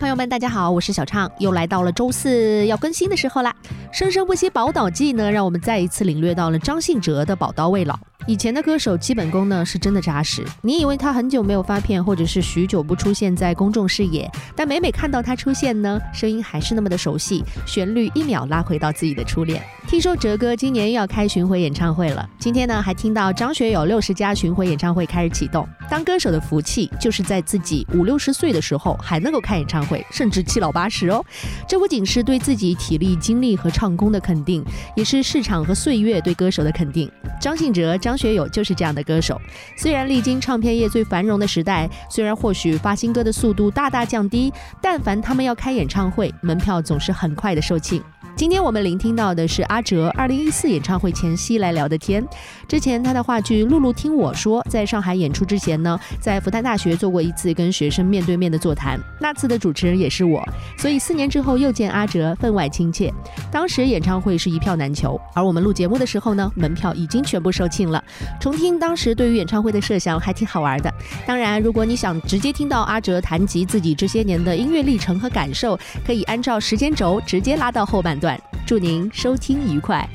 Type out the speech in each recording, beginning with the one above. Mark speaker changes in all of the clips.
Speaker 1: 朋友们，大家好，我是小畅，又来到了周四要更新的时候啦。生生不息宝岛季呢，让我们再一次领略到了张信哲的宝刀未老。以前的歌手基本功呢是真的扎实，你以为他很久没有发片，或者是许久不出现在公众视野，但每每看到他出现呢，声音还是那么的熟悉，旋律一秒拉回到自己的初恋。听说哲哥今年又要开巡回演唱会了，今天呢还听到张学友六十加巡回演唱会开始启动。当歌手的福气就是在自己五六十岁的时候还能够开演唱会，甚至七老八十哦。这不仅是对自己体力、精力和唱功的肯定，也是市场和岁月对歌手的肯定。张信哲、张学友就是这样的歌手。虽然历经唱片业最繁荣的时代，虽然或许发新歌的速度大大降低，但凡他们要开演唱会，门票总是很快的售罄。今天我们聆听到的是阿哲二零一四演唱会前夕来聊的天。之前他的话剧《露露听我说》在上海演出之前呢，在复旦大学做过一次跟学生面对面的座谈，那次的主持人也是我，所以四年之后又见阿哲，分外亲切。当时演唱会是一票难求，而我们录节目的时候呢，门票已经全部售罄了。重听当时对于演唱会的设想还挺好玩的。当然，如果你想直接听到阿哲谈及自己这些年的音乐历程和感受，可以按照时间轴直接拉到后半祝您收听愉快。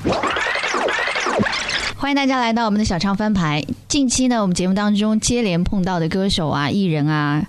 Speaker 1: 欢迎大家来到我们的小唱翻牌。近期呢，我们节目当中接连碰到的歌手啊、艺人啊，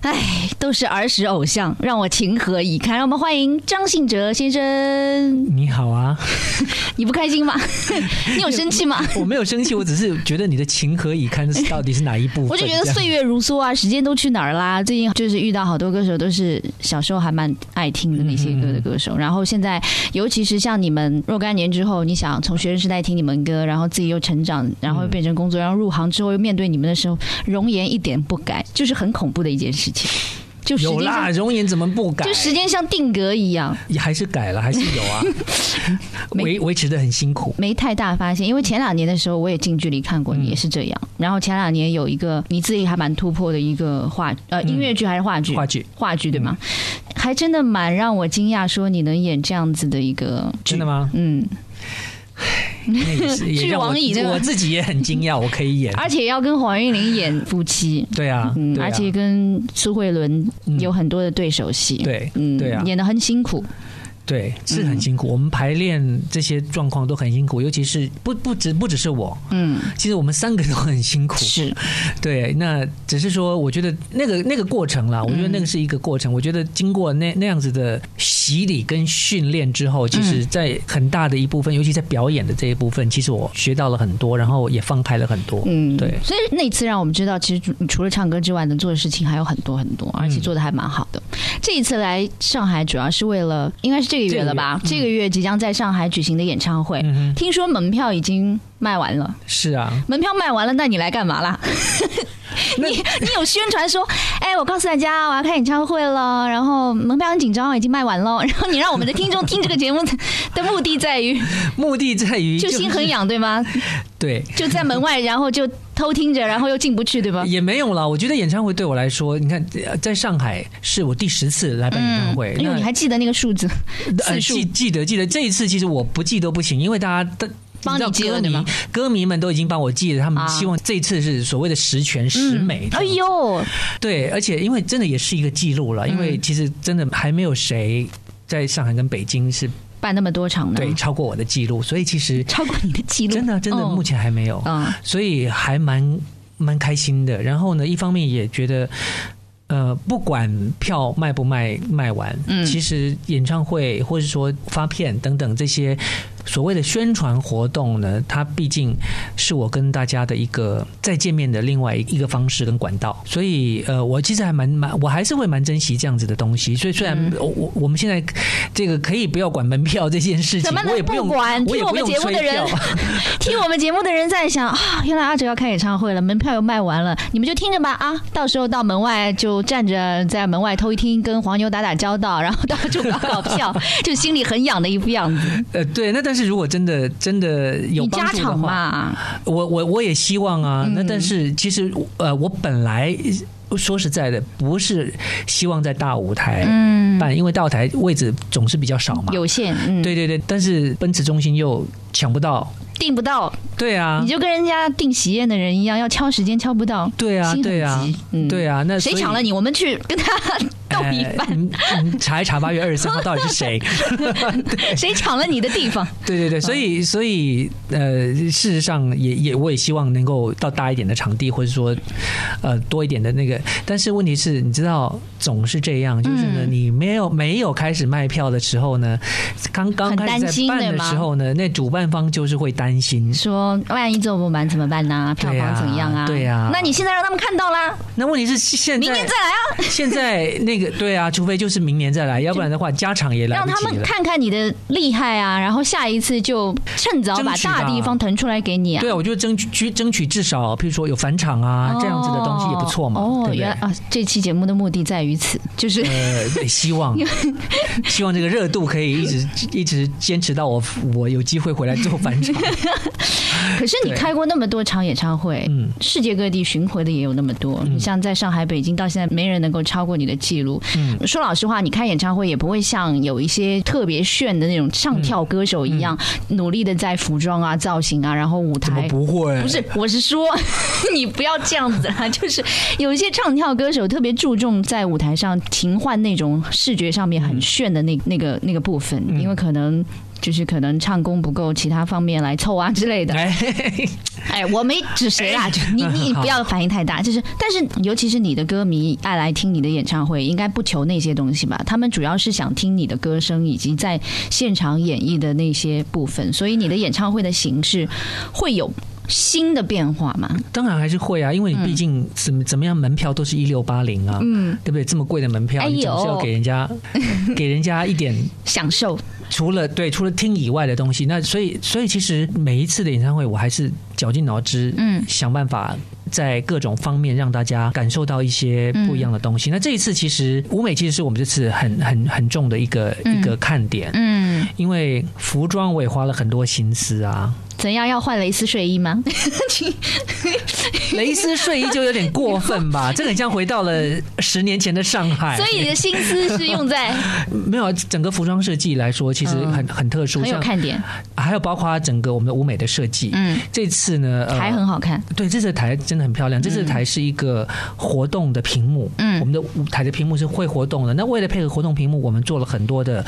Speaker 1: 哎，都是儿时偶像，让我情何以堪。让我们欢迎张信哲先生。
Speaker 2: 你好啊，
Speaker 1: 你不开心吗？你有生气吗？
Speaker 2: 我没有生气，我只是觉得你的情何以堪是到底是哪一部分？
Speaker 1: 我就觉得岁月如梭啊，时间都去哪儿啦？最近就是遇到好多歌手，都是小时候还蛮爱听的那些歌的歌手，然后现在，尤其是像你们若干年之后，你想从学生时代听你们歌，然后自己又成长，然后又变成工作，然后入行之后又面对你们的时候，容颜一点不改，就是很恐怖的一件事情。就
Speaker 2: 有啦，容颜怎么不改？
Speaker 1: 就时间像定格一样，
Speaker 2: 也还是改了，还是有啊，维维持的很辛苦，
Speaker 1: 没太大发现。因为前两年的时候，我也近距离看过你，也是这样。然后前两年有一个你自己还蛮突破的一个话呃音乐剧还是话剧？
Speaker 2: 话剧，
Speaker 1: 话剧对吗？还真的蛮让我惊讶，说你能演这样子的一个
Speaker 2: 真的吗？
Speaker 1: 嗯。
Speaker 2: 剧王乙，我自己也很惊讶，我可以演，
Speaker 1: 而且要跟黄韵玲演夫妻，
Speaker 2: 对啊，嗯，
Speaker 1: 而且跟苏慧伦有很多的对手戏，
Speaker 2: 对，嗯，对啊，
Speaker 1: 演的很辛苦。
Speaker 2: 对，是很辛苦。我们排练这些状况都很辛苦，尤其是不不只不只是我，嗯，其实我们三个都很辛苦。
Speaker 1: 是，
Speaker 2: 对。那只是说，我觉得那个那个过程啦，我觉得那个是一个过程。我觉得经过那那样子的洗礼跟训练之后，其实，在很大的一部分，尤其在表演的这一部分，其实我学到了很多，然后也放开了很多。嗯，对。
Speaker 1: 所以那次让我们知道，其实除了唱歌之外，能做的事情还有很多很多，而且做的还蛮好的。这一次来上海，主要是为了，应该是。这个月了吧？这个月即将在上海举行的演唱会，听说门票已经卖完了。
Speaker 2: 是啊，
Speaker 1: 门票卖完了，那你来干嘛啦？你你有宣传说，哎，我告诉大家，我要开演唱会了，然后门票很紧张，已经卖完了。然后你让我们的听众听这个节目的目的在于，
Speaker 2: 目的在于
Speaker 1: 就心很痒，对吗？
Speaker 2: 对，
Speaker 1: 就在门外，然后就偷听着，然后又进不去，对吧？
Speaker 2: 也没有了。我觉得演唱会对我来说，你看，在上海是我第十次来办演唱会。
Speaker 1: 因为，你还记得那个数字？
Speaker 2: 记记得记得。这一次其实我不记都不行，因为大家的。
Speaker 1: 帮你记了吗？
Speaker 2: 歌迷们都已经帮我记了，他们希望这次是所谓的十全十美。
Speaker 1: 哎呦，
Speaker 2: 对，而且因为真的也是一个记录了，因为其实真的还没有谁在上海跟北京是
Speaker 1: 办那么多场呢，
Speaker 2: 对，超过我的记录，所以其实
Speaker 1: 超过你的记录，
Speaker 2: 真的真的目前还没有，嗯，所以还蛮蛮开心的。然后呢，一方面也觉得。呃，不管票卖不卖卖完，嗯，其实演唱会或者说发片等等这些所谓的宣传活动呢，它毕竟是我跟大家的一个再见面的另外一个方式跟管道。所以，呃，我其实还蛮蛮，我还是会蛮珍惜这样子的东西。所以，虽然我我我们现在这个可以不要管门票这件事情，我也不用
Speaker 1: 管。听我们节目的人，听我们节目的人在想啊，原来阿哲要开演唱会了，门票又卖完了，你们就听着吧啊，到时候到门外就。站着在门外偷一听，跟黄牛打打交道，然后到处搞搞票，就心里很痒的一副样子。
Speaker 2: 呃，对，那但是如果真的真的有帮助的话，我我我也希望啊。那但是其实呃，我本来说实在的，不是希望在大舞台办，因为大舞台位置总是比较少嘛，
Speaker 1: 有限。
Speaker 2: 嗯对对对，但是奔驰中心又抢不到。
Speaker 1: 订不到，
Speaker 2: 对啊，
Speaker 3: 你就跟人家订喜宴的人一样，要敲时间敲不到，
Speaker 2: 对啊，对啊，
Speaker 3: 嗯，
Speaker 2: 对啊，那
Speaker 3: 谁抢了你？我们去跟他斗一番。
Speaker 2: 查一查八月二十三号 到底是谁？
Speaker 3: 谁抢了你的地方？
Speaker 2: 对对对，所以所以呃，事实上也也我也希望能够到大一点的场地，或者说呃多一点的那个。但是问题是，你知道总是这样，就是呢，你没有没有开始卖票的时候呢，刚刚开始在办的时候呢，那主办方就是会担心，
Speaker 3: 说万一做不满怎么办呢？票房怎么样啊？
Speaker 2: 对呀，
Speaker 3: 那你现在让他们看到啦。
Speaker 2: 那问题是现
Speaker 3: 明年再来啊？
Speaker 2: 现在那个对啊，除非就是明年再来，要不然的话加场也来
Speaker 3: 让他们看看你的厉害啊，然后下一次就趁早把大地方腾出来给你啊。
Speaker 2: 对啊，我就争取争取至少，譬如说有返场啊这样子的东西也不错嘛。哦，原来
Speaker 3: 啊，这期节目的目的在于此，就是
Speaker 2: 呃，希望 希望这个热度可以一直一直坚持到我我有机会回来做返场。
Speaker 3: 可是你开过那么多场演唱会，嗯，世界各地巡回的也有那么多，你像在上海、北京，到现在没人能够超过你的记录。嗯，说老实话，你开演唱会也不会像有一些特别炫的那种唱跳歌手一样，努力的在服装啊、造型啊，然后舞台
Speaker 2: 不会？
Speaker 3: 不是，我是说 你不要这样子啊，就是有一些唱跳歌手特别注重在舞台上勤换那种视觉上面很炫的那那个那个部分，因为可能。就是可能唱功不够，其他方面来凑啊之类的。哎，我没指谁啦，就你 你不要反应太大。就是，但是尤其是你的歌迷爱来听你的演唱会，应该不求那些东西吧？他们主要是想听你的歌声以及在现场演绎的那些部分。所以你的演唱会的形式会有新的变化吗？
Speaker 2: 当然还是会啊，因为你毕竟怎么怎么样，门票都是一六八零啊，嗯，对不对？这么贵的门票，你总是要给人家 给人家一点
Speaker 3: 享受。
Speaker 2: 除了对，除了听以外的东西，那所以所以其实每一次的演唱会，我还是绞尽脑汁，嗯，想办法在各种方面让大家感受到一些不一样的东西。那这一次其实舞美其实是我们这次很很很重的一个一个看点，嗯，因为服装我也花了很多心思啊。
Speaker 3: 怎样要换蕾丝睡衣吗？
Speaker 2: 蕾丝睡衣就有点过分吧？这很像回到了十年前的上海。
Speaker 3: 所以你的心思是用在
Speaker 2: 没有整个服装设计来说，其实很很特殊，
Speaker 3: 很有看点。
Speaker 2: 还有包括整个我们的舞美的设计。嗯，这次呢
Speaker 3: 台很好看。
Speaker 2: 对，这次台真的很漂亮。这次台是一个活动的屏幕。嗯，我们的舞台的屏幕是会活动的。那为了配合活动屏幕，我们做了很多的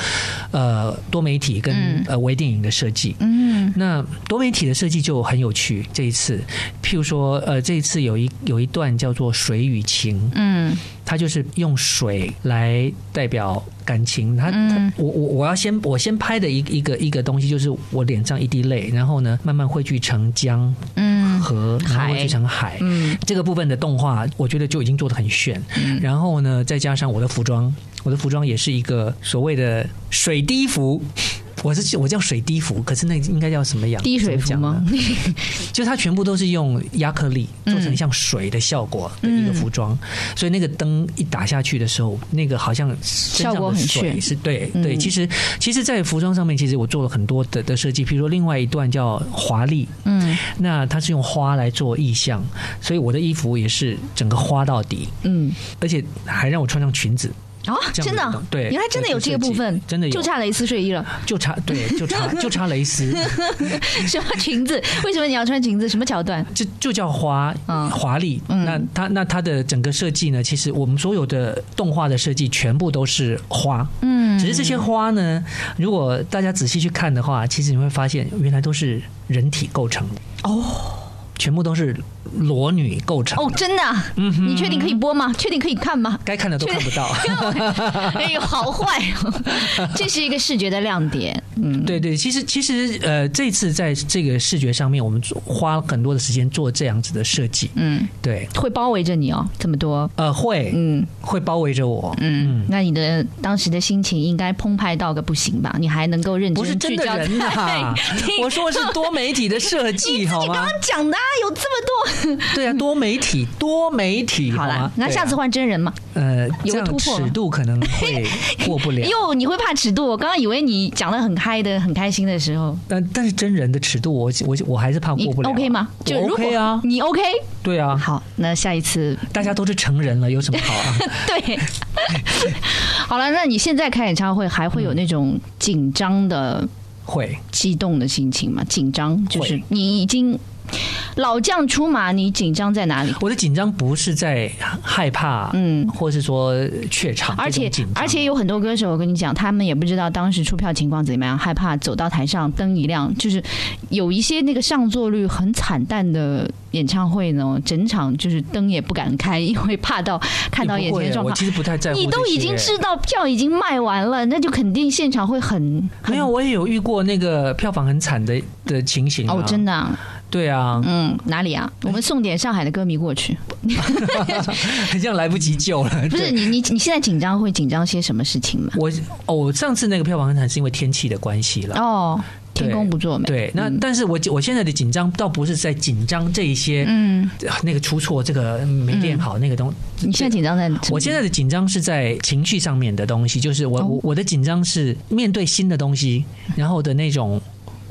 Speaker 2: 呃多媒体跟呃微电影的设计。嗯，那多媒体的设计就很有趣。这一次，譬如说呃这。一次有一有一段叫做水与情，嗯，它就是用水来代表感情。它，我我我要先我先拍的一一个一个东西，就是我脸上一滴泪，然后呢慢慢汇聚成江，嗯，河，然后汇聚成海。嗯，这个部分的动画，我觉得就已经做的很炫。然后呢，再加上我的服装，我的服装也是一个所谓的水滴服。我是我叫水滴服，可是那应该叫什么样？
Speaker 3: 滴水服吗？
Speaker 2: 就它全部都是用亚克力做成像水的效果的一个服装，所以那个灯一打下去的时候，那个好像
Speaker 3: 效果很炫。
Speaker 2: 是对对，其实其实，在服装上面，其实我做了很多的的设计，比如说另外一段叫华丽，嗯，那它是用花来做意象，所以我的衣服也是整个花到底，嗯，而且还让我穿上裙子。
Speaker 3: 哦，真的，
Speaker 2: 对，
Speaker 3: 原来真的有这个部分，
Speaker 2: 真的
Speaker 3: 就差蕾丝睡衣了，
Speaker 2: 就差对，就差就差蕾丝，
Speaker 3: 什么裙子？为什么你要穿裙子？什么桥段？
Speaker 2: 就就叫华华丽。那它那它的整个设计呢？其实我们所有的动画的设计全部都是花，嗯，只是这些花呢，如果大家仔细去看的话，其实你会发现原来都是人体构成的哦。全部都是裸女构成
Speaker 3: 哦，真的？嗯，你确定可以播吗？确定可以看吗？
Speaker 2: 该看的都看不到。
Speaker 3: 哎呦，好坏！这是一个视觉的亮点。
Speaker 2: 嗯，对对，其实其实呃，这次在这个视觉上面，我们花很多的时间做这样子的设计。嗯，对，
Speaker 3: 会包围着你哦，这么多。
Speaker 2: 呃，会，嗯，会包围着我。嗯，
Speaker 3: 那你的当时的心情应该澎湃到个不行吧？你还能够认真
Speaker 2: 聚焦？我说的是多媒体的设计，好吗？
Speaker 3: 你刚刚讲的。有这么
Speaker 2: 多？对啊，多媒体，多媒体。
Speaker 3: 好了，那下次换真人嘛？
Speaker 2: 呃，有突破，尺度可能会过不了。
Speaker 3: 哟，你会怕尺度？我刚刚以为你讲的很嗨的、很开心的时候。
Speaker 2: 但但是真人的尺度，我我我还是怕过不了。
Speaker 3: OK 吗？
Speaker 2: 就 OK 啊，
Speaker 3: 你 OK？
Speaker 2: 对啊。
Speaker 3: 好，那下一次
Speaker 2: 大家都是成人了，有什么好啊？
Speaker 3: 对。好了，那你现在开演唱会还会有那种紧张的？
Speaker 2: 会
Speaker 3: 激动的心情吗，紧张，就是你已经。老将出马，你紧张在哪里？
Speaker 2: 我的紧张不是在害怕，嗯，或是说怯场，
Speaker 3: 而且而且有很多歌手，我跟你讲，他们也不知道当时出票情况怎么样，害怕走到台上灯一亮，就是有一些那个上座率很惨淡的演唱会呢，整场就是灯也不敢开，因为怕到看到眼前的状况。
Speaker 2: 我其实不太在乎，
Speaker 3: 你都已经知道票已经卖完了，那就肯定现场会很
Speaker 2: 没有。我也有遇过那个票房很惨的的情形
Speaker 3: 哦，真的。
Speaker 2: 对啊，
Speaker 3: 嗯，哪里啊？我们送点上海的歌迷过去，
Speaker 2: 很像来不及救了。
Speaker 3: 不是你，你你现在紧张会紧张些什么事情吗？
Speaker 2: 我哦，上次那个票房很惨是因为天气的关系了。哦，
Speaker 3: 天公不作美。
Speaker 2: 对，那但是我我现在的紧张倒不是在紧张这一些，嗯，那个出错，这个没练好那个东。
Speaker 3: 你现在紧张在？
Speaker 2: 我现在的紧张是在情绪上面的东西，就是我我我的紧张是面对新的东西，然后的那种。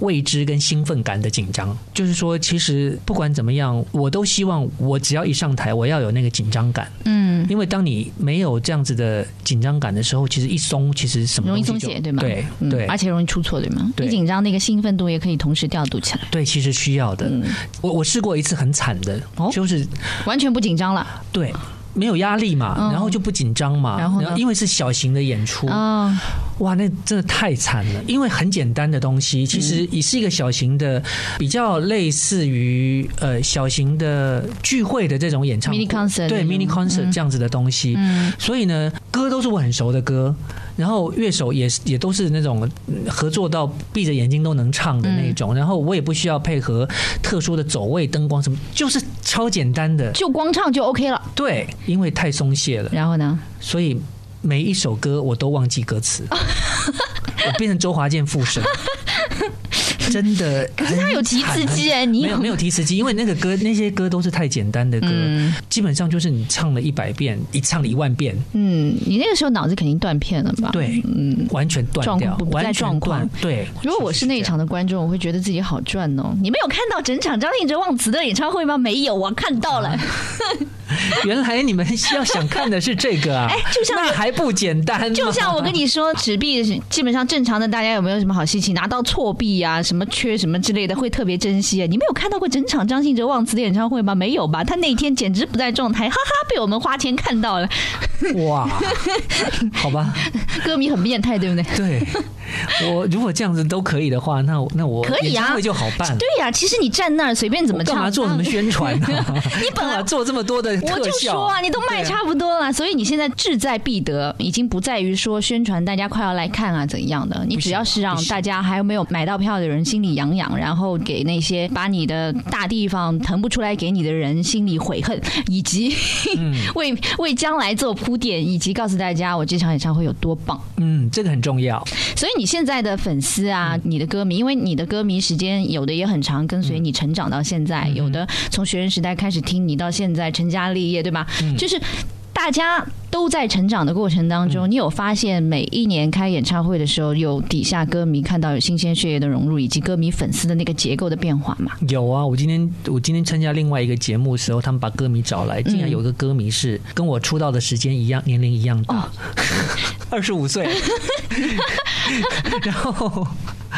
Speaker 2: 未知跟兴奋感的紧张，就是说，其实不管怎么样，我都希望我只要一上台，我要有那个紧张感。嗯，因为当你没有这样子的紧张感的时候，其实一松，其实什么
Speaker 3: 容易松懈，对吗？
Speaker 2: 对对，
Speaker 3: 而且容易出错，对吗？
Speaker 2: 一
Speaker 3: 紧张，那个兴奋度也可以同时调度起来。
Speaker 2: 对，其实需要的。我我试过一次很惨的，就是
Speaker 3: 完全不紧张了。
Speaker 2: 对。没有压力嘛，然后就不紧张嘛，然后因为是小型的演出啊，哇，那真的太惨了。因为很简单的东西，其实也是一个小型的，比较类似于呃小型的聚会的这种演唱
Speaker 3: ，mini concert，
Speaker 2: 对 mini concert 这样子的东西。所以呢，歌都是我很熟的歌。然后乐手也也都是那种合作到闭着眼睛都能唱的那种，然后我也不需要配合特殊的走位、灯光什么，就是超简单的，
Speaker 3: 就光唱就 OK 了。
Speaker 2: 对，因为太松懈了。
Speaker 3: 然后呢？
Speaker 2: 所以每一首歌我都忘记歌词，我变成周华健附身。真的，
Speaker 3: 可是他有提词机哎，你
Speaker 2: 没有没有提词机，因为那个歌那些歌都是太简单的歌，基本上就是你唱了一百遍，一唱了一万遍。
Speaker 3: 嗯，你那个时候脑子肯定断片了吧？
Speaker 2: 对，嗯，完全断掉，
Speaker 3: 不在状况。
Speaker 2: 对，
Speaker 3: 如果我是那一场的观众，我会觉得自己好赚哦。你没有看到整场张信哲忘词的演唱会吗？没有，我看到了。
Speaker 2: 原来你们要想看的是这个啊？哎，就像那还不简单？
Speaker 3: 就像我跟你说，纸币基本上正常的，大家有没有什么好稀奇？拿到错币啊？什么缺什么之类的，会特别珍惜啊！你没有看到过整场张信哲忘词的演唱会吗？没有吧？他那天简直不在状态，哈哈，被我们花钱看到了。哇，
Speaker 2: 好吧，
Speaker 3: 歌迷很变态，对不对？
Speaker 2: 对，我如果这样子都可以的话，那那我
Speaker 3: 可以啊，
Speaker 2: 就好办。
Speaker 3: 对呀，其实你站那儿随便怎么唱，
Speaker 2: 干嘛做什么宣传呢？
Speaker 3: 你本来
Speaker 2: 做这么多的，
Speaker 3: 我就说啊，你都卖差不多了，所以你现在志在必得，已经不在于说宣传大家快要来看啊怎样的，你只要是让大家还有没有买到票的人心里痒痒，然后给那些把你的大地方腾不出来给你的人心里悔恨，以及 为为将来做铺。垫以及告诉大家我这场演唱会有多棒，
Speaker 2: 嗯，这个很重要。
Speaker 3: 所以你现在的粉丝啊，你的歌迷，因为你的歌迷时间有的也很长，跟随你成长到现在，有的从学生时代开始听你到现在成家立业，对吧？就是。大家都在成长的过程当中，你有发现每一年开演唱会的时候，有底下歌迷看到有新鲜血液的融入，以及歌迷粉丝的那个结构的变化吗？
Speaker 2: 有啊，我今天我今天参加另外一个节目的时候，他们把歌迷找来，竟然有一个歌迷是跟我出道的时间一样，年龄一样大，二十五岁，然后。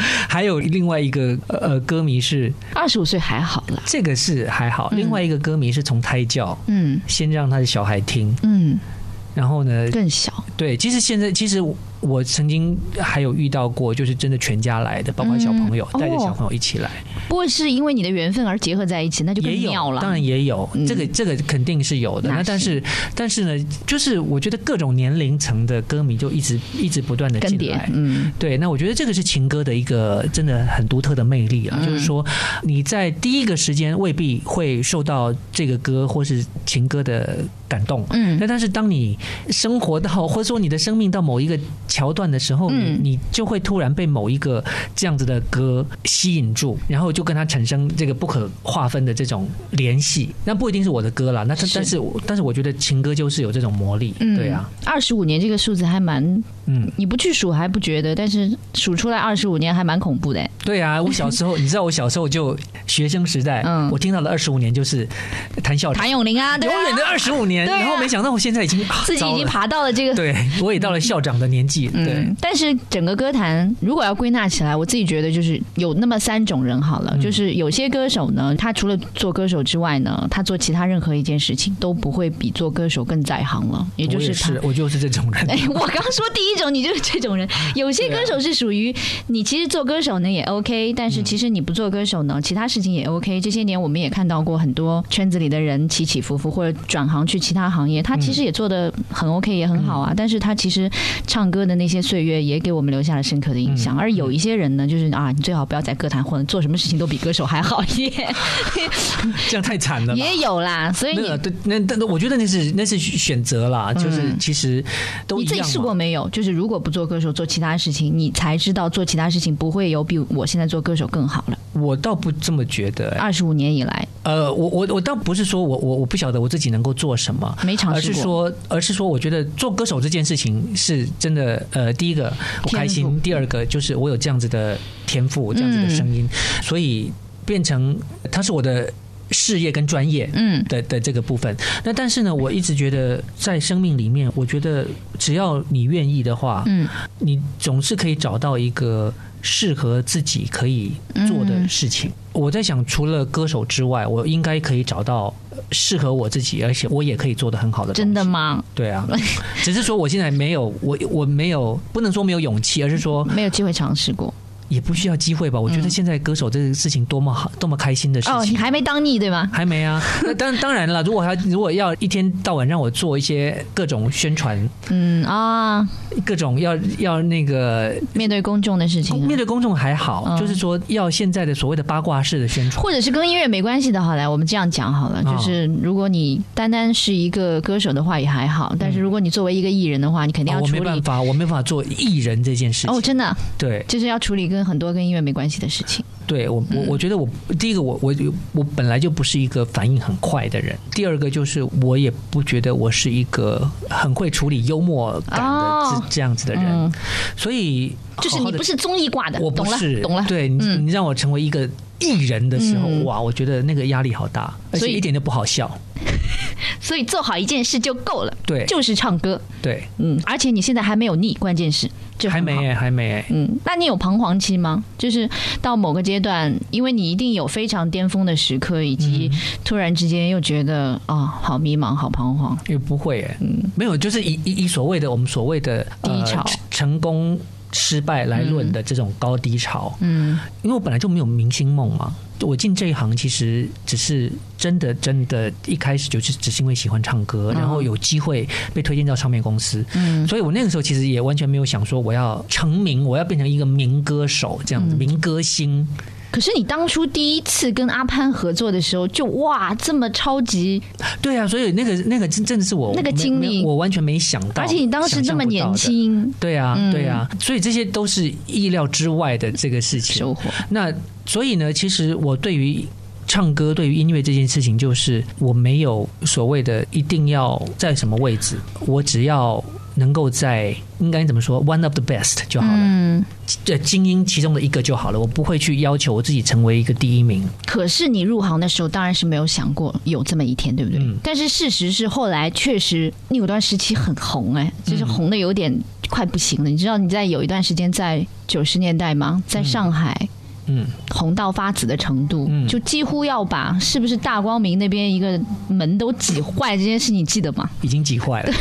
Speaker 2: 还有另外一个呃歌迷是
Speaker 3: 二十五岁还好了，
Speaker 2: 这个是还好。另外一个歌迷是从胎教，嗯，先让他的小孩听，嗯，然后呢
Speaker 3: 更小，
Speaker 2: 对，其实现在其实。我曾经还有遇到过，就是真的全家来的，包括小朋友带着小朋友一起来。
Speaker 3: 不会是因为你的缘分而结合在一起，那就更妙了。
Speaker 2: 当然也有，这个这个肯定是有的。那但是但是呢，就是我觉得各种年龄层的歌迷就一直一直不断的进来。嗯，对。那我觉得这个是情歌的一个真的很独特的魅力啊，就是说你在第一个时间未必会受到这个歌或是情歌的感动。嗯，那但是当你生活到或者说你的生命到某一个。桥段的时候，你你就会突然被某一个这样子的歌吸引住，然后就跟他产生这个不可划分的这种联系。那不一定是我的歌啦，那但是但是我觉得情歌就是有这种魔力，对啊。
Speaker 3: 二十五年这个数字还蛮，嗯，你不去数还不觉得，但是数出来二十五年还蛮恐怖的。
Speaker 2: 对啊，我小时候，你知道我小时候就学生时代，嗯，我听到了二十五年就是谭笑
Speaker 3: 谭咏麟啊，
Speaker 2: 永远的二十五年，然后没想到我现在已经
Speaker 3: 自己已经爬到了这个，
Speaker 2: 对我也到了校长的年纪。系。对，
Speaker 3: 但是整个歌坛如果要归纳起来，我自己觉得就是有那么三种人好了，就是有些歌手呢，他除了做歌手之外呢，他做其他任何一件事情都不会比做歌手更在行了。也就是
Speaker 2: 是，我就是这种人。
Speaker 3: 哎，我刚说第一种，你就是这种人。有些歌手是属于你，其实做歌手呢也 OK，但是其实你不做歌手呢，其他事情也 OK。这些年我们也看到过很多圈子里的人起起伏伏，或者转行去其他行业，他其实也做的很 OK，也很好啊。但是他其实唱歌的那些岁月也给我们留下了深刻的印象。而有一些人呢，就是啊，你最好不要在歌坛混，做什么事情都比歌手还好一点。
Speaker 2: 这样太惨了。
Speaker 3: 也有啦，所以
Speaker 2: 那对那那我觉得那是那是选择啦，就是其实都
Speaker 3: 你自己试过没有？就是如果不做歌手，做其他事情，你才知道做其他事情不会有比我现在做歌手更好了。
Speaker 2: 我倒不这么觉得。
Speaker 3: 二十五年以来，
Speaker 2: 呃，我我我倒不是说我我我不晓得我自己能够做什么，
Speaker 3: 没尝
Speaker 2: 试过，而是说而是说，我觉得做歌手这件事情是真的。呃，第一个我开心，第二个就是我有这样子的天赋，这样子的声音，所以变成它是我的。事业跟专业，嗯，的的这个部分，那但是呢，我一直觉得在生命里面，我觉得只要你愿意的话，嗯，你总是可以找到一个适合自己可以做的事情。我在想，除了歌手之外，我应该可以找到适合我自己，而且我也可以做的很好的。
Speaker 3: 真的吗？
Speaker 2: 对啊，只是说我现在没有，我我没有，不能说没有勇气，而是说
Speaker 3: 没有机会尝试过。
Speaker 2: 也不需要机会吧？我觉得现在歌手这个事情多么好，多么开心的事情。哦，
Speaker 3: 你还没当腻对吗？
Speaker 2: 还没啊。那当当然了，如果要如果要一天到晚让我做一些各种宣传，嗯啊，各种要要那个
Speaker 3: 面对公众的事情，
Speaker 2: 面对公众还好，就是说要现在的所谓的八卦式的宣传，
Speaker 3: 或者是跟音乐没关系的，好来，我们这样讲好了。就是如果你单单是一个歌手的话也还好，但是如果你作为一个艺人的话，你肯定要处理。
Speaker 2: 我没办法，我没办法做艺人这件事情。
Speaker 3: 哦，真的，
Speaker 2: 对，
Speaker 3: 就是要处理跟很多跟音乐没关系的事情。
Speaker 2: 对我，我我觉得我第一个，我我我本来就不是一个反应很快的人。第二个就是我也不觉得我是一个很会处理幽默感的这这样子的人。所以
Speaker 3: 就是你不是综艺挂的，
Speaker 2: 我不是
Speaker 3: 懂了。
Speaker 2: 对你，你让我成为一个艺人的时候，哇，我觉得那个压力好大，而且一点都不好笑。
Speaker 3: 所以做好一件事就够了，
Speaker 2: 对，
Speaker 3: 就是唱歌，
Speaker 2: 对，
Speaker 3: 嗯，而且你现在还没有腻，关键是就
Speaker 2: 还没，还没，
Speaker 3: 嗯，那你有彷徨期吗？就是到某个阶段，因为你一定有非常巅峰的时刻，以及突然之间又觉得啊，好迷茫，好彷徨，
Speaker 2: 也不会，哎，嗯，没有，就是以以以所谓的我们所谓的
Speaker 3: 低潮、
Speaker 2: 成功、失败来论的这种高低潮，嗯，因为我本来就没有明星梦嘛。我进这一行其实只是真的真的，一开始就是只是因为喜欢唱歌，然后有机会被推荐到唱片公司，嗯，所以我那个时候其实也完全没有想说我要成名，我要变成一个民歌手这样子，民歌星。
Speaker 3: 可是你当初第一次跟阿潘合作的时候，就哇这么超级，
Speaker 2: 对啊，所以那个那个真真的是我
Speaker 3: 那个经历，
Speaker 2: 我完全没想到，
Speaker 3: 而且你当时这么年轻，
Speaker 2: 对啊对啊，所以这些都是意料之外的这个事情。
Speaker 3: 收获。
Speaker 2: 那所以呢，其实我对于唱歌、对于音乐这件事情，就是我没有所谓的一定要在什么位置，我只要。能够在应该怎么说，one of the best 就好了，嗯，这精英其中的一个就好了。我不会去要求我自己成为一个第一名。
Speaker 3: 可是你入行的时候，当然是没有想过有这么一天，对不对？但是事实是，后来确实你有段时期很红，哎，就是红的有点快不行了。你知道你在有一段时间在九十年代吗？在上海，嗯，红到发紫的程度，就几乎要把是不是大光明那边一个门都挤坏这件事，你记得吗？
Speaker 2: 已经挤坏了。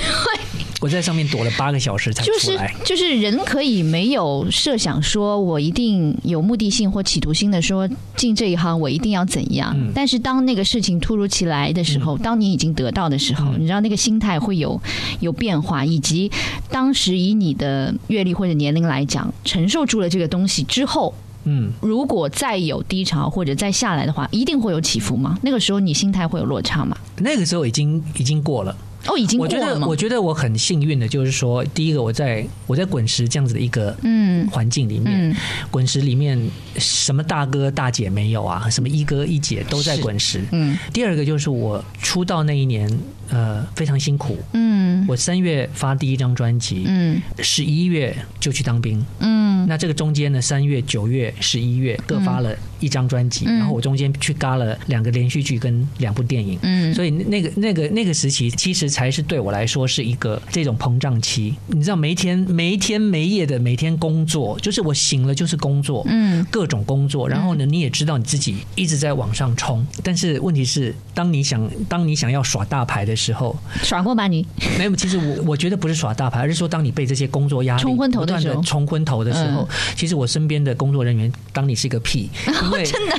Speaker 2: 我在上面躲了八个小时才
Speaker 3: 出来。就是人可以没有设想说，我一定有目的性或企图心的说进这一行，我一定要怎样。但是当那个事情突如其来的时候，当你已经得到的时候，你知道那个心态会有有变化，以及当时以你的阅历或者年龄来讲，承受住了这个东西之后，嗯，如果再有低潮或者再下来的话，一定会有起伏吗？那个时候你心态会有落差吗？
Speaker 2: 那个时候已经已经过了。
Speaker 3: 哦，已经
Speaker 2: 我觉得，我觉得我很幸运的，就是说，第一个，我在我在滚石这样子的一个嗯环境里面，滚石里面什么大哥大姐没有啊，什么一哥一姐都在滚石。嗯。第二个就是我出道那一年，呃非常辛苦。嗯，我三月发第一张专辑，嗯，十一月就去当兵，嗯，那这个中间呢，三月、九月、十一月各发了一张专辑，然后我中间去嘎了两个连续剧跟两部电影，嗯，所以那个那个那个时期，其实才是对我来说是一个这种膨胀期。你知道，每一天没天没夜的每天工作，就是我醒了就是工作，嗯，各种工作，然后呢，你也知道你自己一直在往上冲，但是问题是，当你想当你想要耍大牌的时候，
Speaker 3: 耍过吧你？
Speaker 2: 没有，其实我我觉得不是耍大牌，而是说当你被这些工作压力
Speaker 3: 冲昏头
Speaker 2: 的时候，冲昏头的时候，其实我身边的工作人员当你是个屁，
Speaker 3: 因为 真的，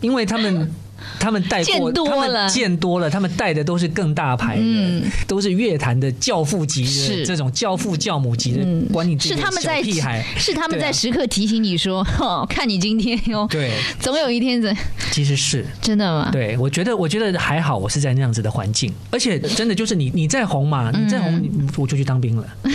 Speaker 2: 因为他们。他们带过，他们见多了，他们带的都是更大牌的，都是乐坛的教父级的这种教父教母级的。管你
Speaker 3: 是他们在
Speaker 2: 屁孩，
Speaker 3: 是他们在时刻提醒你说：“看你今天哟，
Speaker 2: 对，
Speaker 3: 总有一天的。”
Speaker 2: 其实是
Speaker 3: 真的吗？
Speaker 2: 对，我觉得，我觉得还好，我是在那样子的环境，而且真的就是你，你再红嘛，你再红，我就去当兵了。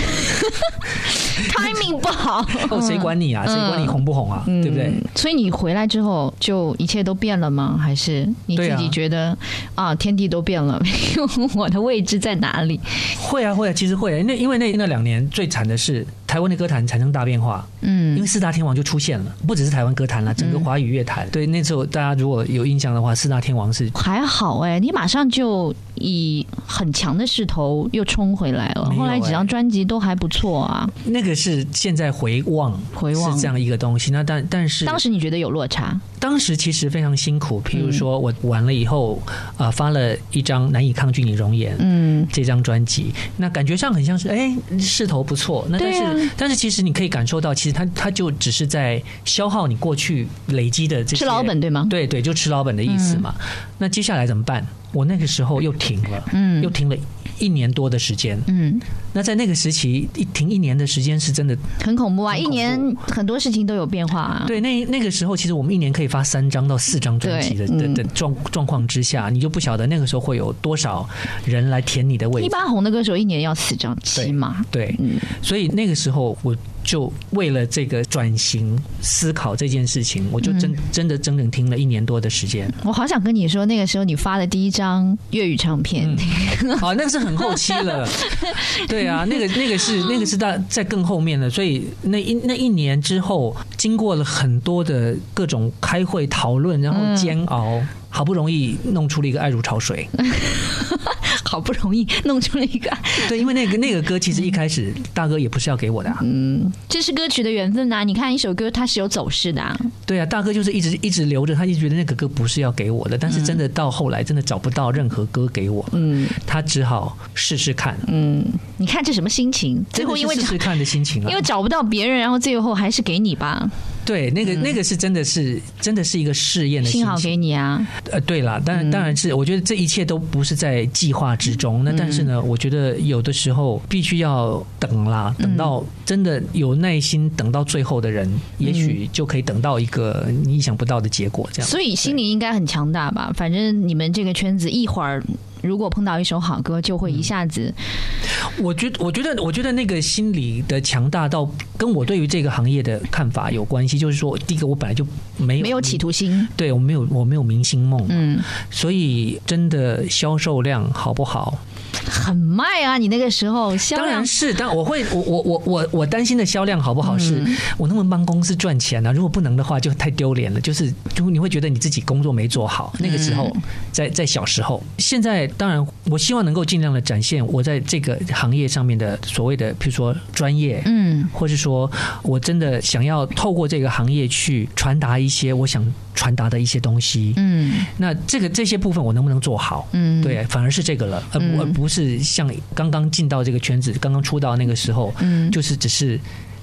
Speaker 3: timing 不好，
Speaker 2: 谁管你啊？谁管你红不红啊？对不对？
Speaker 3: 所以你回来之后，就一切都变了吗？还是你自己觉得啊，天地都变了，我的位置在哪里？
Speaker 2: 会啊，会啊，其实会。啊那因为那那两年最惨的是台湾的歌坛产生大变化。嗯，因为四大天王就出现了，不只是台湾歌坛了，整个华语乐坛。对，那时候大家如果有印象的话，四大天王是
Speaker 3: 还好哎，你马上就以很强的势头又冲回来了。后来几张专辑都还不错啊。
Speaker 2: 那个是现在回望，
Speaker 3: 回望
Speaker 2: 是这样一个东西。那但但是
Speaker 3: 当时你觉得有落差？
Speaker 2: 当时其实非常辛苦。譬如说我完了以后，啊，发了一张《难以抗拒你容颜》嗯，这张专辑，那感觉上很像是哎势头不错。那但是但是其实你可以感受到，其实它它就只是在消耗你过去累积的这
Speaker 3: 吃老本对吗？
Speaker 2: 对对，就吃老本的意思嘛。那接下来怎么办？我那个时候又停了，嗯，又停了一年多的时间，嗯。那在那个时期一停一年的时间是真的
Speaker 3: 很恐怖啊！一年很多事情都有变化啊。
Speaker 2: 对，那那个时候其实我们一年可以发三张到四张专辑的的的状状况之下，你就不晓得那个时候会有多少人来填你的位置。
Speaker 3: 一般红的歌手一年要四张起码。
Speaker 2: 对，所以那个时候我就为了这个转型思考这件事情，我就真真的整整听了一年多的时间。
Speaker 3: 我好想跟你说，那个时候你发的第一张粤语唱片，
Speaker 2: 啊，那个是很后期了，对。对啊，那个那个是那个是在在更后面的，所以那一那一年之后，经过了很多的各种开会讨论，然后煎熬。好不容易弄出了一个爱如潮水，
Speaker 3: 好不容易弄出了一个
Speaker 2: 对，因为那个那个歌其实一开始大哥也不是要给我的，嗯，
Speaker 3: 这是歌曲的缘分呐。你看一首歌它是有走势的，
Speaker 2: 对啊，大哥就是一直一直留着，他就觉得那个歌不是要给我的，但是真的到后来真的找不到任何歌给我，嗯，他只好试试看，嗯，
Speaker 3: 你看这什么心情？最后因为
Speaker 2: 试试看的心情啊，
Speaker 3: 因为找不到别人，然后最后还是给你吧。
Speaker 2: 对，那个那个是真的是真的是一个试验的
Speaker 3: 幸好给你啊。
Speaker 2: 呃，对了，当然当然是，我觉得这一切都不是在计划之中。那但是呢，我觉得有的时候必须要等啦，等到真的有耐心等到最后的人，也许就可以等到一个你意想不到的结果。这样，
Speaker 3: 所以心灵应该很强大吧？反正你们这个圈子一会儿。如果碰到一首好歌，就会一下子。
Speaker 2: 我觉我觉得，我觉得那个心理的强大到跟我对于这个行业的看法有关系。就是说，第一个，我本来就没有
Speaker 3: 没有企图心，
Speaker 2: 对我没有我没有明星梦，嗯，所以真的销售量好不好？
Speaker 3: 很卖啊！你那个时候销
Speaker 2: 量当然是，但我会我我我我我担心的销量好不好？是我能不能帮公司赚钱呢？如果不能的话，就太丢脸了。就是就你会觉得你自己工作没做好。那个时候，在在小时候，现在当然我希望能够尽量的展现我在这个行业上面的所谓的，譬如说专业，嗯，或是说我真的想要透过这个行业去传达一些我想传达的一些东西。嗯，那这个这些部分我能不能做好？嗯，对，反而是这个了，而而不。不是像刚刚进到这个圈子、刚刚出道那个时候，嗯，就是只是。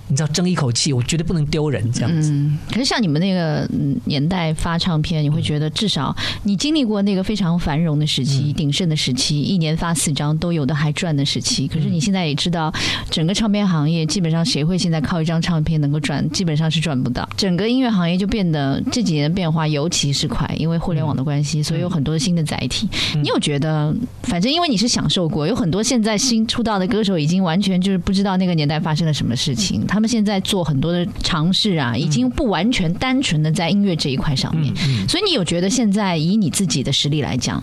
Speaker 2: 你知道争一口气，我绝对不能丢人这样子。
Speaker 3: 可是像你们那个年代发唱片，你会觉得至少你经历过那个非常繁荣的时期、鼎盛的时期，一年发四张都有的还赚的时期。可是你现在也知道，整个唱片行业基本上谁会现在靠一张唱片能够赚？基本上是赚不到。整个音乐行业就变得这几年的变化尤其是快，因为互联网的关系，所以有很多新的载体。你有觉得，反正因为你是享受过，有很多现在新出道的歌手已经完全就是不知道那个年代发生了什么事情。他他们现在做很多的尝试啊，已经不完全单纯的在音乐这一块上面。所以你有觉得现在以你自己的实力来讲，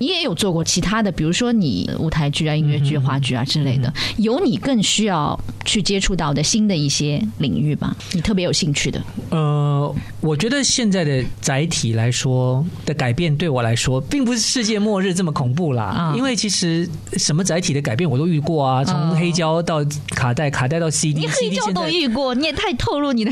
Speaker 3: 你也有做过其他的，比如说你舞台剧啊、音乐剧、话剧啊之类的，有你更需要去接触到的新的一些领域吧？你特别有兴趣的？
Speaker 2: 呃，我觉得现在的载体来说的改变，对我来说并不是世界末日这么恐怖啦。因为其实什么载体的改变我都遇过啊，从黑胶到卡带，卡带到 CD，
Speaker 3: 你黑胶都遇过，你也太透露你的。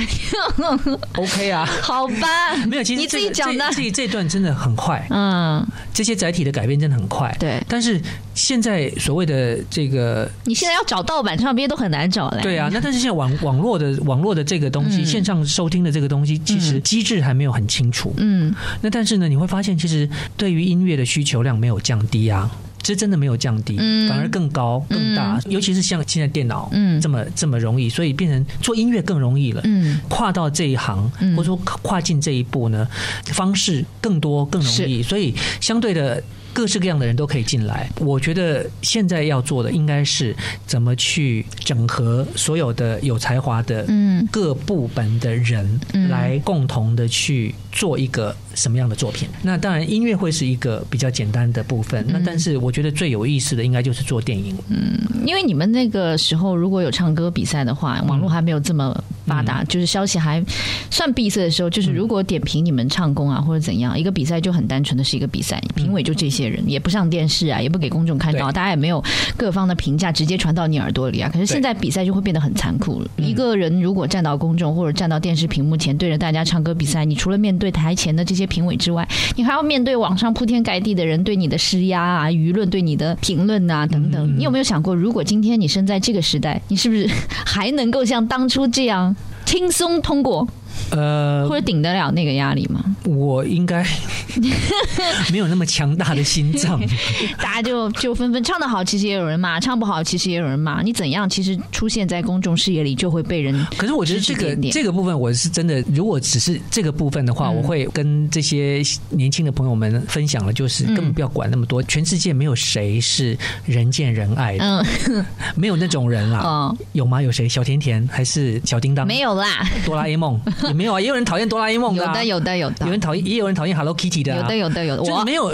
Speaker 2: OK 啊，
Speaker 3: 好吧，
Speaker 2: 没有，其实
Speaker 3: 你自己讲的
Speaker 2: 这这段真的很快，嗯，这些载体的改变真的很快，
Speaker 3: 对。
Speaker 2: 但是现在所谓的这个，
Speaker 3: 你现在要找盗版唱片都很难找嘞。
Speaker 2: 对啊，那但是现在网网络的网络的这个东西，线上收听的这个东西，其实机制还没有很清楚，嗯。那但是呢，你会发现，其实对于音乐的需求量没有降低啊。其实真的没有降低，反而更高更大，尤其是像现在电脑嗯这么这么容易，所以变成做音乐更容易了。嗯跨到这一行，或者说跨进这一步呢，方式更多更容易，所以相对的。各式各样的人都可以进来。我觉得现在要做的应该是怎么去整合所有的有才华的嗯各部门的人，来共同的去做一个什么样的作品。那当然，音乐会是一个比较简单的部分。那但是，我觉得最有意思的应该就是做电影。
Speaker 3: 嗯，因为你们那个时候如果有唱歌比赛的话，网络还没有这么发达，就是消息还算闭塞的时候，就是如果点评你们唱功啊或者怎样，一个比赛就很单纯的是一个比赛，评委就这些。人也不上电视啊，也不给公众看到，大家也没有各方的评价直接传到你耳朵里啊。可是现在比赛就会变得很残酷了。一个人如果站到公众或者站到电视屏幕前对着大家唱歌比赛，你除了面对台前的这些评委之外，你还要面对网上铺天盖地的人对你的施压啊，舆论对你的评论啊等等。你有没有想过，如果今天你生在这个时代，你是不是 还能够像当初这样轻松通过？呃，或者顶得了那个压力吗？
Speaker 2: 我应该 没有那么强大的心脏。
Speaker 3: 大家就就纷纷唱得好，其实也有人骂；唱不好，其实也有人骂。你怎样，其实出现在公众视野里就会被人。
Speaker 2: 可是我觉得这个这个部分，我是真的。如果只是这个部分的话，我会跟这些年轻的朋友们分享了，就是根本不要管那么多。全世界没有谁是人见人爱的，嗯没有那种人啦。有吗？有谁？小甜甜还是小叮当？
Speaker 3: 没有啦。
Speaker 2: 哆啦 A 梦。也没有啊，也有人讨厌哆啦 A 梦
Speaker 3: 的，有的有的有的，
Speaker 2: 有人讨厌，也有人讨厌 Hello Kitty 的，
Speaker 3: 有的有的有的，我
Speaker 2: 没有，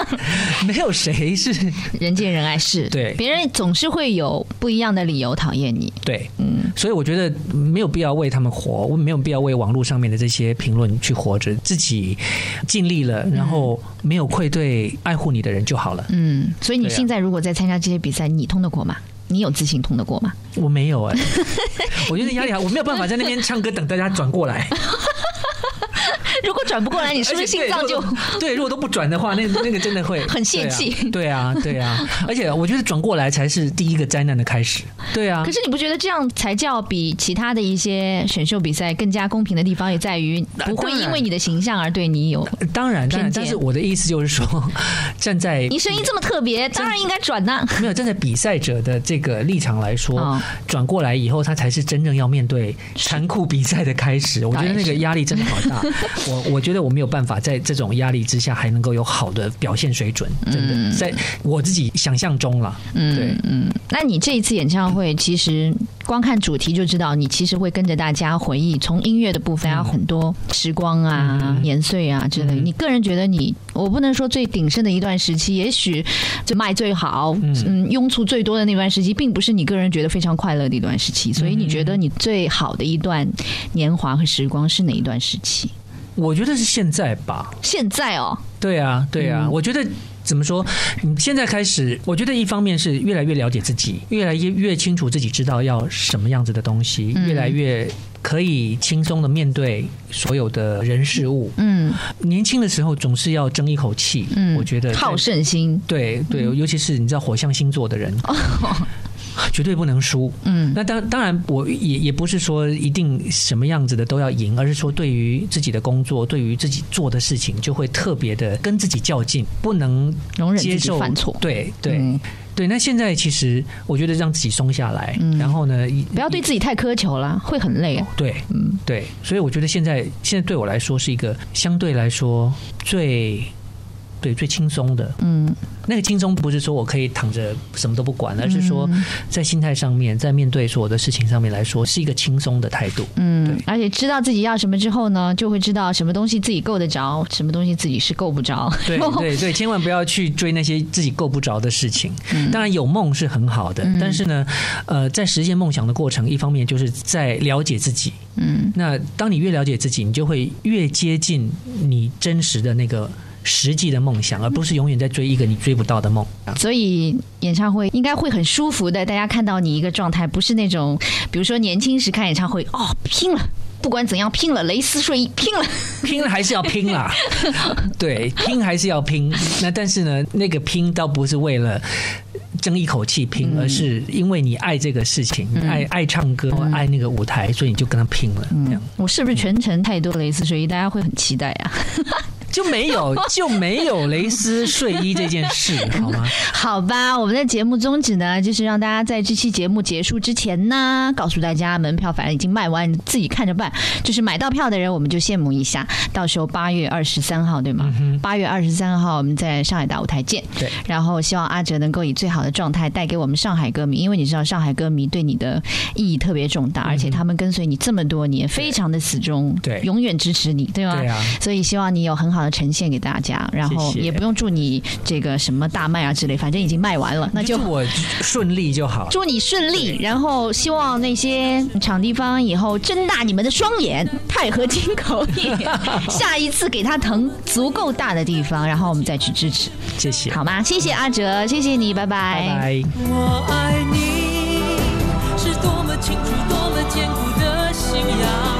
Speaker 2: 没有谁是
Speaker 3: 人见人爱是，
Speaker 2: 对，
Speaker 3: 别人总是会有不一样的理由讨厌你，
Speaker 2: 对，嗯，所以我觉得没有必要为他们活，我没有必要为网络上面的这些评论去活着，自己尽力了，然后没有愧对爱护你的人就好了，
Speaker 3: 嗯，所以你现在如果在参加这些比赛，你通得过吗？你有自信通得过吗？
Speaker 2: 我没有哎，我觉得压力好，我没有办法在那边唱歌等大家转过来。
Speaker 3: 如果转不过来，你是不是心脏就
Speaker 2: 对？如果都不转的话，那那个真的会
Speaker 3: 很泄气。
Speaker 2: 对啊，对啊，而且我觉得转过来才是第一个灾难的开始。对啊，
Speaker 3: 可是你不觉得这样才叫比其他的一些选秀比赛更加公平的地方，也在于不会因为你的形象而对你有
Speaker 2: 当然当然，但是我的意思就是说，站在
Speaker 3: 你声音这么特别，当然应该转呐。
Speaker 2: 没有站在比赛者的这个立场来说，转过来以后，他才是真正要面对残酷比赛的开始。我觉得那个压力真的好大。我我觉得我没有办法在这种压力之下还能够有好的表现水准，真的，在我自己想象中了。嗯，对，嗯。
Speaker 3: 那你这一次演唱会，其实光看主题就知道，你其实会跟着大家回忆，从音乐的部分啊很多时光啊、年岁啊之类。你个人觉得，你我不能说最鼎盛的一段时期，也许就卖最好、嗯，拥簇最多的那段时期，并不是你个人觉得非常快乐的一段时期。所以，你觉得你最好的一段年华和时光是哪一段时期？
Speaker 2: 我觉得是现在吧。
Speaker 3: 现在哦，
Speaker 2: 对啊，对啊。我觉得怎么说？你现在开始，我觉得一方面是越来越了解自己，越来越越清楚自己知道要什么样子的东西，越来越可以轻松的面对所有的人事物。嗯，年轻的时候总是要争一口气。嗯，我觉得
Speaker 3: 好胜心。
Speaker 2: 对对，尤其是你知道火象星座的人。绝对不能输。嗯，那当当然，我也也不是说一定什么样子的都要赢，而是说对于自己的工作，对于自己做的事情，就会特别的跟自己较劲，不能
Speaker 3: 容忍接受犯错。
Speaker 2: 对对对。那现在其实我觉得让自己松下来，然后呢，
Speaker 3: 不要对自己太苛求了，会很累。
Speaker 2: 对，嗯，对。所以我觉得现在现在对我来说是一个相对来说最。对，最轻松的。嗯，那个轻松不是说我可以躺着什么都不管，而是说在心态上面，在面对所有的事情上面来说，是一个轻松的态度。
Speaker 3: 嗯，而且知道自己要什么之后呢，就会知道什么东西自己够得着，什么东西自己是够不着。
Speaker 2: 对 对对，千万不要去追那些自己够不着的事情。当然有梦是很好的，但是呢，呃，在实现梦想的过程，一方面就是在了解自己。嗯，那当你越了解自己，你就会越接近你真实的那个实际的梦想，而不是永远在追一个你追不到的梦。
Speaker 3: 所以演唱会应该会很舒服的，大家看到你一个状态，不是那种，比如说年轻时看演唱会，哦，拼了，不管怎样拼了，蕾丝睡衣拼了，
Speaker 2: 拼了还是要拼啦，对，拼还是要拼。那但是呢，那个拼倒不是为了。争一口气拼，而是因为你爱这个事情，爱爱唱歌，爱那个舞台，所以你就跟他拼了。这样，
Speaker 3: 我是不是全程太多蕾丝睡衣，大家会很期待啊？
Speaker 2: 就没有 就没有蕾丝睡衣这件事，好吗？
Speaker 3: 好吧，我们的节目宗旨呢，就是让大家在这期节目结束之前呢，告诉大家门票反正已经卖完，自己看着办。就是买到票的人，我们就羡慕一下。到时候八月二十三号，对吗？八月二十三号，我们在上海大舞台见。
Speaker 2: 对。
Speaker 3: 然后希望阿哲能够以最好的状态带给我们上海歌迷，因为你知道上海歌迷对你的意义特别重大，而且他们跟随你这么多年，非常的死忠，
Speaker 2: 对，
Speaker 3: 永远支持你，对吗？
Speaker 2: 对啊。
Speaker 3: 所以希望你有很好。呈现给大家，然后也不用祝你这个什么大卖啊之类，反正已经卖完了，那就
Speaker 2: 祝我顺利就好。
Speaker 3: 祝你顺利，然后希望那些场地方以后睁大你们的双眼，钛合金口音，下一次给他腾足够大的地方，然后我们再去支持。
Speaker 2: 谢谢，
Speaker 3: 好吗？谢谢阿哲，谢谢你，拜
Speaker 2: 拜。拜拜。我爱你是多么清楚，多么坚固的信仰。